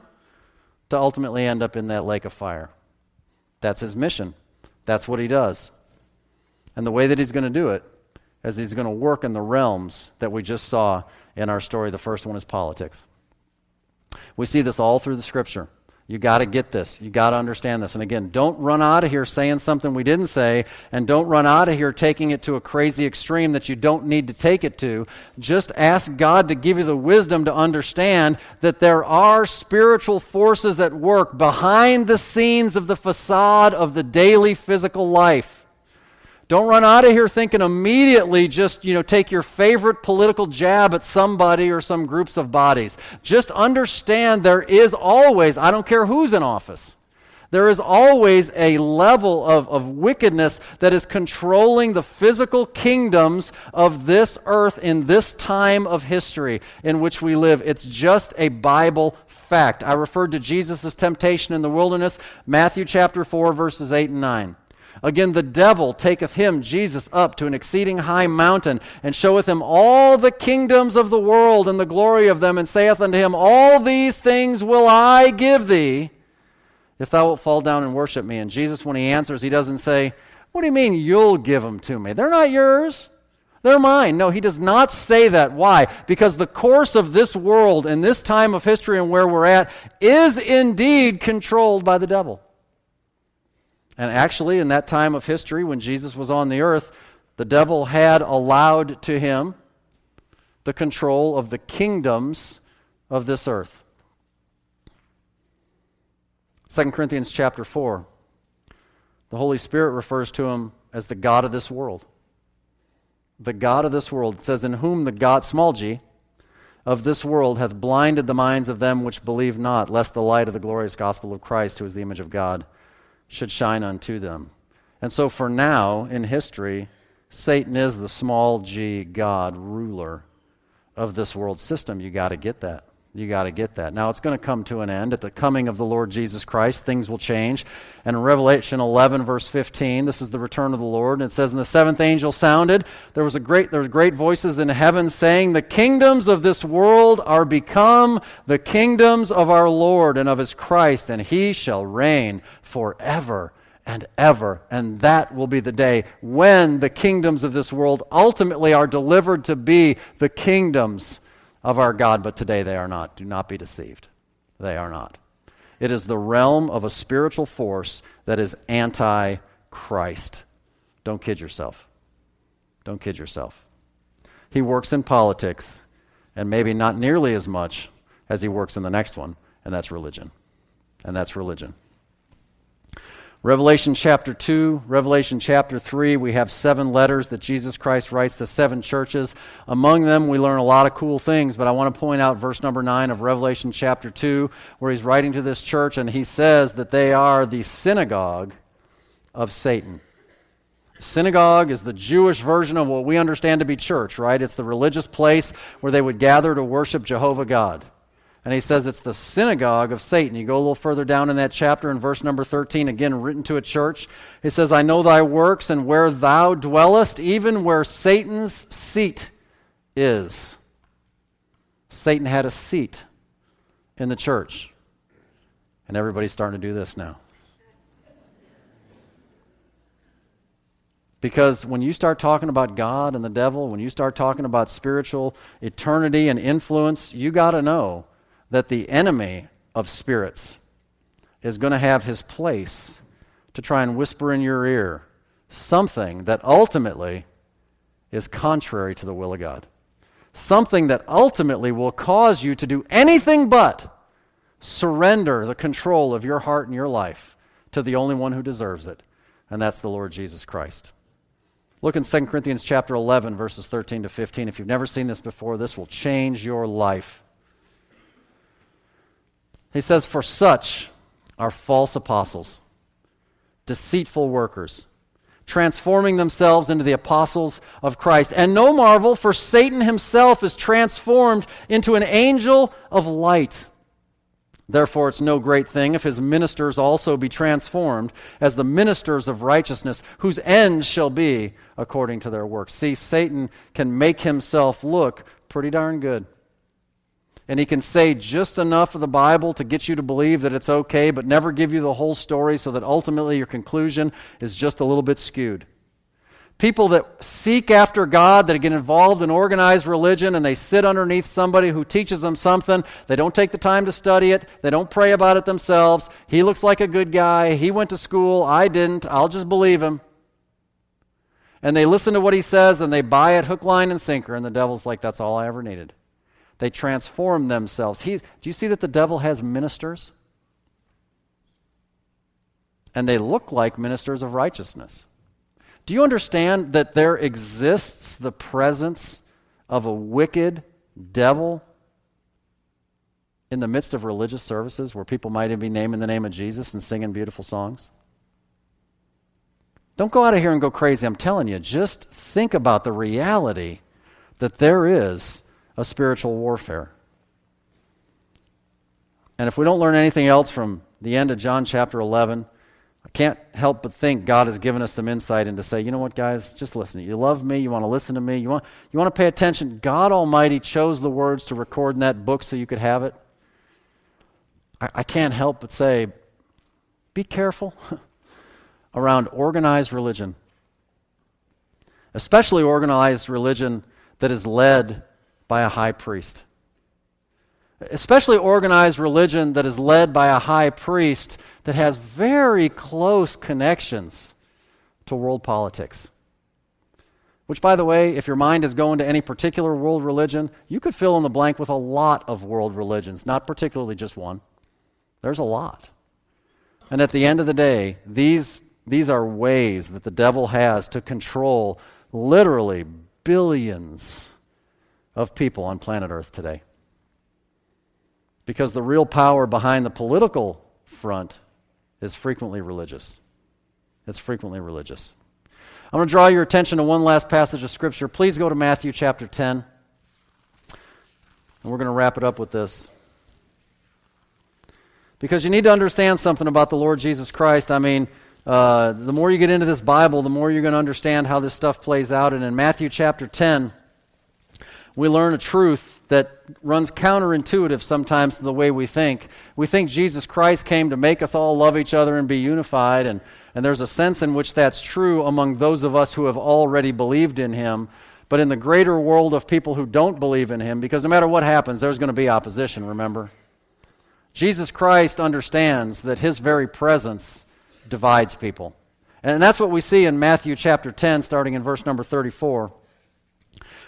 to ultimately end up in that lake of fire. That's his mission. That's what he does. And the way that he's going to do it is he's going to work in the realms that we just saw in our story. The first one is politics. We see this all through the scripture. You got to get this. You got to understand this. And again, don't run out of here saying something we didn't say, and don't run out of here taking it to a crazy extreme that you don't need to take it to. Just ask God to give you the wisdom to understand that there are spiritual forces at work behind the scenes of the facade of the daily physical life. Don't run out of here thinking immediately just, you know, take your favorite political jab at somebody or some groups of bodies. Just understand there is always, I don't care who's in office, there is always a level of, of wickedness that is controlling the physical kingdoms of this earth in this time of history in which we live. It's just a Bible fact. I referred to Jesus' temptation in the wilderness, Matthew chapter 4, verses 8 and 9. Again, the devil taketh him, Jesus, up to an exceeding high mountain, and showeth him all the kingdoms of the world and the glory of them, and saith unto him, All these things will I give thee, if thou wilt fall down and worship me. And Jesus, when he answers, he doesn't say, What do you mean you'll give them to me? They're not yours. They're mine. No, he does not say that. Why? Because the course of this world and this time of history and where we're at is indeed controlled by the devil. And actually, in that time of history when Jesus was on the earth, the devil had allowed to him the control of the kingdoms of this earth. 2 Corinthians chapter 4. The Holy Spirit refers to him as the God of this world. The God of this world. It says, In whom the God, small g, of this world hath blinded the minds of them which believe not, lest the light of the glorious gospel of Christ, who is the image of God, should shine unto them. And so, for now in history, Satan is the small g God ruler of this world system. You got to get that. You got to get that. Now, it's going to come to an end. At the coming of the Lord Jesus Christ, things will change. And in Revelation 11, verse 15, this is the return of the Lord. And it says, And the seventh angel sounded. There was a great, there were great voices in heaven saying, The kingdoms of this world are become the kingdoms of our Lord and of his Christ, and he shall reign forever and ever. And that will be the day when the kingdoms of this world ultimately are delivered to be the kingdoms of our God, but today they are not. Do not be deceived. They are not. It is the realm of a spiritual force that is anti Christ. Don't kid yourself. Don't kid yourself. He works in politics, and maybe not nearly as much as he works in the next one, and that's religion. And that's religion. Revelation chapter 2, Revelation chapter 3, we have seven letters that Jesus Christ writes to seven churches. Among them, we learn a lot of cool things, but I want to point out verse number 9 of Revelation chapter 2, where he's writing to this church, and he says that they are the synagogue of Satan. Synagogue is the Jewish version of what we understand to be church, right? It's the religious place where they would gather to worship Jehovah God. And he says it's the synagogue of Satan. You go a little further down in that chapter in verse number 13, again written to a church. He says, I know thy works and where thou dwellest, even where Satan's seat is. Satan had a seat in the church. And everybody's starting to do this now. Because when you start talking about God and the devil, when you start talking about spiritual eternity and influence, you got to know that the enemy of spirits is going to have his place to try and whisper in your ear something that ultimately is contrary to the will of God. Something that ultimately will cause you to do anything but surrender the control of your heart and your life to the only one who deserves it, and that's the Lord Jesus Christ. Look in 2 Corinthians chapter 11 verses 13 to 15. If you've never seen this before, this will change your life. He says, For such are false apostles, deceitful workers, transforming themselves into the apostles of Christ. And no marvel, for Satan himself is transformed into an angel of light. Therefore, it's no great thing if his ministers also be transformed as the ministers of righteousness, whose end shall be according to their works. See, Satan can make himself look pretty darn good. And he can say just enough of the Bible to get you to believe that it's okay, but never give you the whole story so that ultimately your conclusion is just a little bit skewed. People that seek after God, that get involved in organized religion, and they sit underneath somebody who teaches them something. They don't take the time to study it. They don't pray about it themselves. He looks like a good guy. He went to school. I didn't. I'll just believe him. And they listen to what he says and they buy it hook, line, and sinker. And the devil's like, that's all I ever needed. They transform themselves. He, do you see that the devil has ministers? And they look like ministers of righteousness. Do you understand that there exists the presence of a wicked devil in the midst of religious services where people might even be naming the name of Jesus and singing beautiful songs? Don't go out of here and go crazy. I'm telling you, just think about the reality that there is a spiritual warfare. And if we don't learn anything else from the end of John chapter 11, I can't help but think God has given us some insight into say, you know what, guys, just listen. You love me. You want to listen to me. You want, you want to pay attention. God Almighty chose the words to record in that book so you could have it. I, I can't help but say, be careful around organized religion, especially organized religion that is led by a high priest. Especially organized religion that is led by a high priest that has very close connections to world politics. Which, by the way, if your mind is going to any particular world religion, you could fill in the blank with a lot of world religions, not particularly just one. There's a lot. And at the end of the day, these, these are ways that the devil has to control literally billions of people on planet Earth today. Because the real power behind the political front is frequently religious. It's frequently religious. I'm going to draw your attention to one last passage of Scripture. Please go to Matthew chapter 10. And we're going to wrap it up with this. Because you need to understand something about the Lord Jesus Christ. I mean, uh, the more you get into this Bible, the more you're going to understand how this stuff plays out. And in Matthew chapter 10, we learn a truth that runs counterintuitive sometimes to the way we think. We think Jesus Christ came to make us all love each other and be unified, and, and there's a sense in which that's true among those of us who have already believed in him. But in the greater world of people who don't believe in him, because no matter what happens, there's going to be opposition, remember? Jesus Christ understands that his very presence divides people. And that's what we see in Matthew chapter 10, starting in verse number 34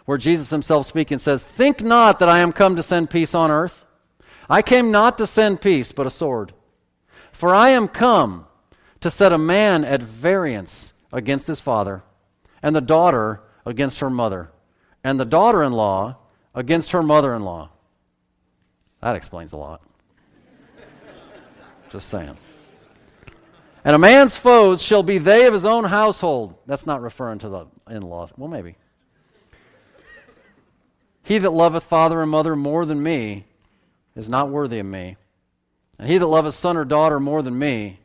where Jesus himself speaking says, Think not that I am come to send peace on earth. I came not to send peace, but a sword. For I am come to set a man at variance against his father, and the daughter against her mother, and the daughter in law against her mother in law. That explains a lot. Just saying. And a man's foes shall be they of his own household. That's not referring to the in law. Well, maybe. He that loveth father and mother more than me is not worthy of me. And he that loveth son or daughter more than me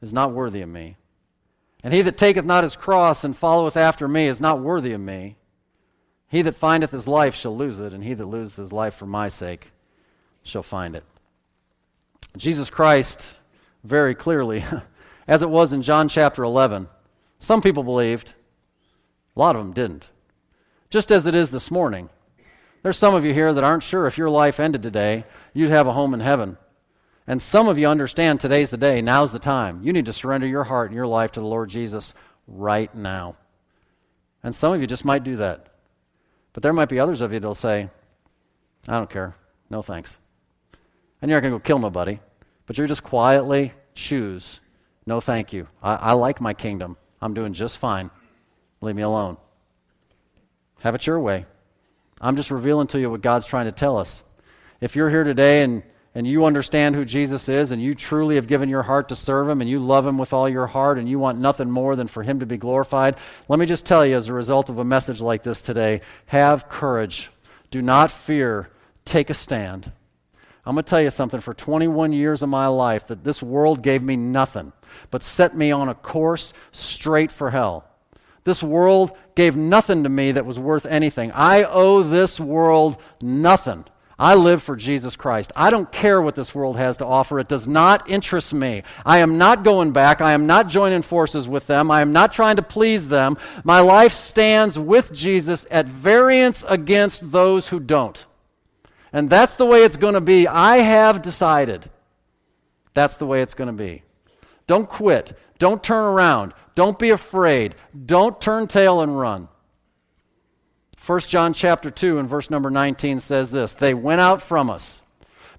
is not worthy of me. And he that taketh not his cross and followeth after me is not worthy of me. He that findeth his life shall lose it, and he that loses his life for my sake shall find it. Jesus Christ, very clearly, as it was in John chapter 11, some people believed, a lot of them didn't. Just as it is this morning. There's some of you here that aren't sure if your life ended today, you'd have a home in heaven. And some of you understand today's the day, now's the time. You need to surrender your heart and your life to the Lord Jesus right now. And some of you just might do that. But there might be others of you that'll say, I don't care. No thanks. And you're not going to go kill nobody, but you're just quietly choose, no thank you. I, I like my kingdom. I'm doing just fine. Leave me alone. Have it your way. I'm just revealing to you what God's trying to tell us. If you're here today and, and you understand who Jesus is and you truly have given your heart to serve him and you love him with all your heart and you want nothing more than for him to be glorified, let me just tell you as a result of a message like this today have courage. Do not fear. Take a stand. I'm going to tell you something. For 21 years of my life, that this world gave me nothing but set me on a course straight for hell. This world gave nothing to me that was worth anything. I owe this world nothing. I live for Jesus Christ. I don't care what this world has to offer. It does not interest me. I am not going back. I am not joining forces with them. I am not trying to please them. My life stands with Jesus at variance against those who don't. And that's the way it's going to be. I have decided. That's the way it's going to be. Don't quit. Don't turn around. Don't be afraid. Don't turn tail and run. 1 John chapter 2 and verse number 19 says this They went out from us,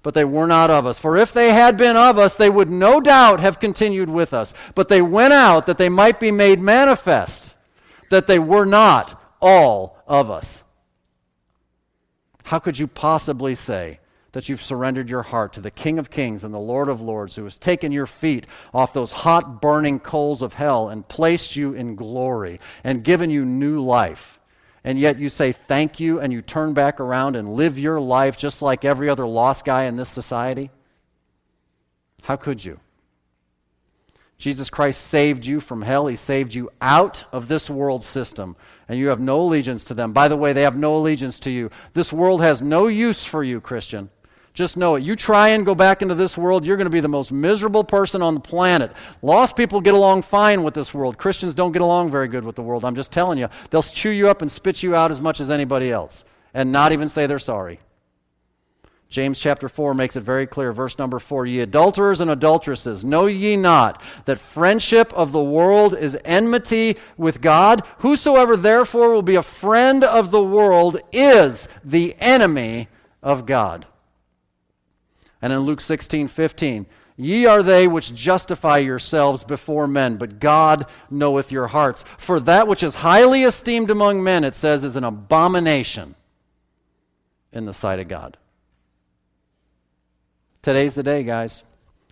but they were not of us. For if they had been of us, they would no doubt have continued with us. But they went out that they might be made manifest that they were not all of us. How could you possibly say that you've surrendered your heart to the King of Kings and the Lord of Lords, who has taken your feet off those hot burning coals of hell and placed you in glory and given you new life? and yet you say thank you and you turn back around and live your life just like every other lost guy in this society? How could you? Jesus Christ saved you from hell. He saved you out of this world system, and you have no allegiance to them. By the way, they have no allegiance to you. This world has no use for you, Christian. Just know it. You try and go back into this world, you're going to be the most miserable person on the planet. Lost people get along fine with this world. Christians don't get along very good with the world. I'm just telling you. They'll chew you up and spit you out as much as anybody else and not even say they're sorry. James chapter 4 makes it very clear. Verse number 4 Ye adulterers and adulteresses, know ye not that friendship of the world is enmity with God? Whosoever therefore will be a friend of the world is the enemy of God. And in Luke 16 15, Ye are they which justify yourselves before men, but God knoweth your hearts. For that which is highly esteemed among men, it says, is an abomination in the sight of God. Today's the day, guys.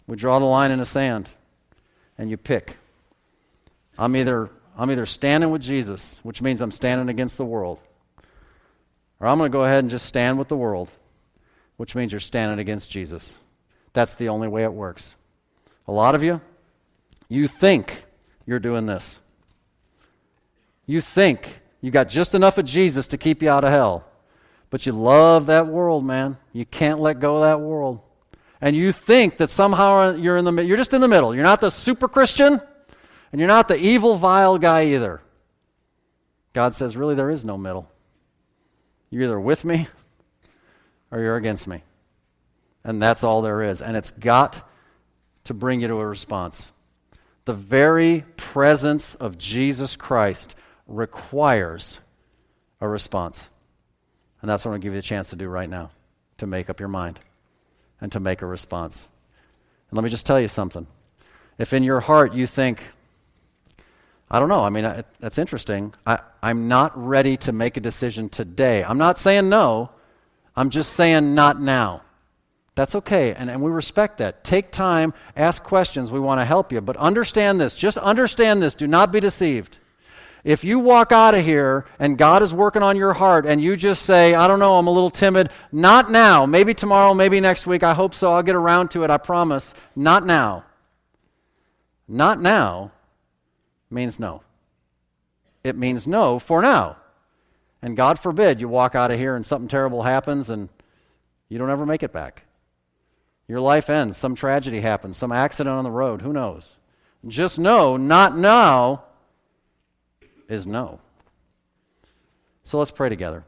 We draw the line in the sand and you pick. I'm either, I'm either standing with Jesus, which means I'm standing against the world, or I'm going to go ahead and just stand with the world which means you're standing against Jesus. That's the only way it works. A lot of you, you think you're doing this. You think you got just enough of Jesus to keep you out of hell. But you love that world, man. You can't let go of that world. And you think that somehow you're in the you're just in the middle. You're not the super Christian, and you're not the evil, vile guy either. God says, really, there is no middle. You're either with me or you're against me. And that's all there is. And it's got to bring you to a response. The very presence of Jesus Christ requires a response. And that's what I'm going to give you a chance to do right now to make up your mind and to make a response. And let me just tell you something. If in your heart you think, I don't know, I mean, I, that's interesting. I, I'm not ready to make a decision today. I'm not saying no, I'm just saying not now. That's okay, and, and we respect that. Take time, ask questions. We want to help you. But understand this. Just understand this. Do not be deceived. If you walk out of here and God is working on your heart and you just say, I don't know, I'm a little timid, not now, maybe tomorrow, maybe next week, I hope so, I'll get around to it, I promise. Not now. Not now means no. It means no for now. And God forbid you walk out of here and something terrible happens and you don't ever make it back. Your life ends, some tragedy happens, some accident on the road, who knows? Just know, not now is no. So let's pray together.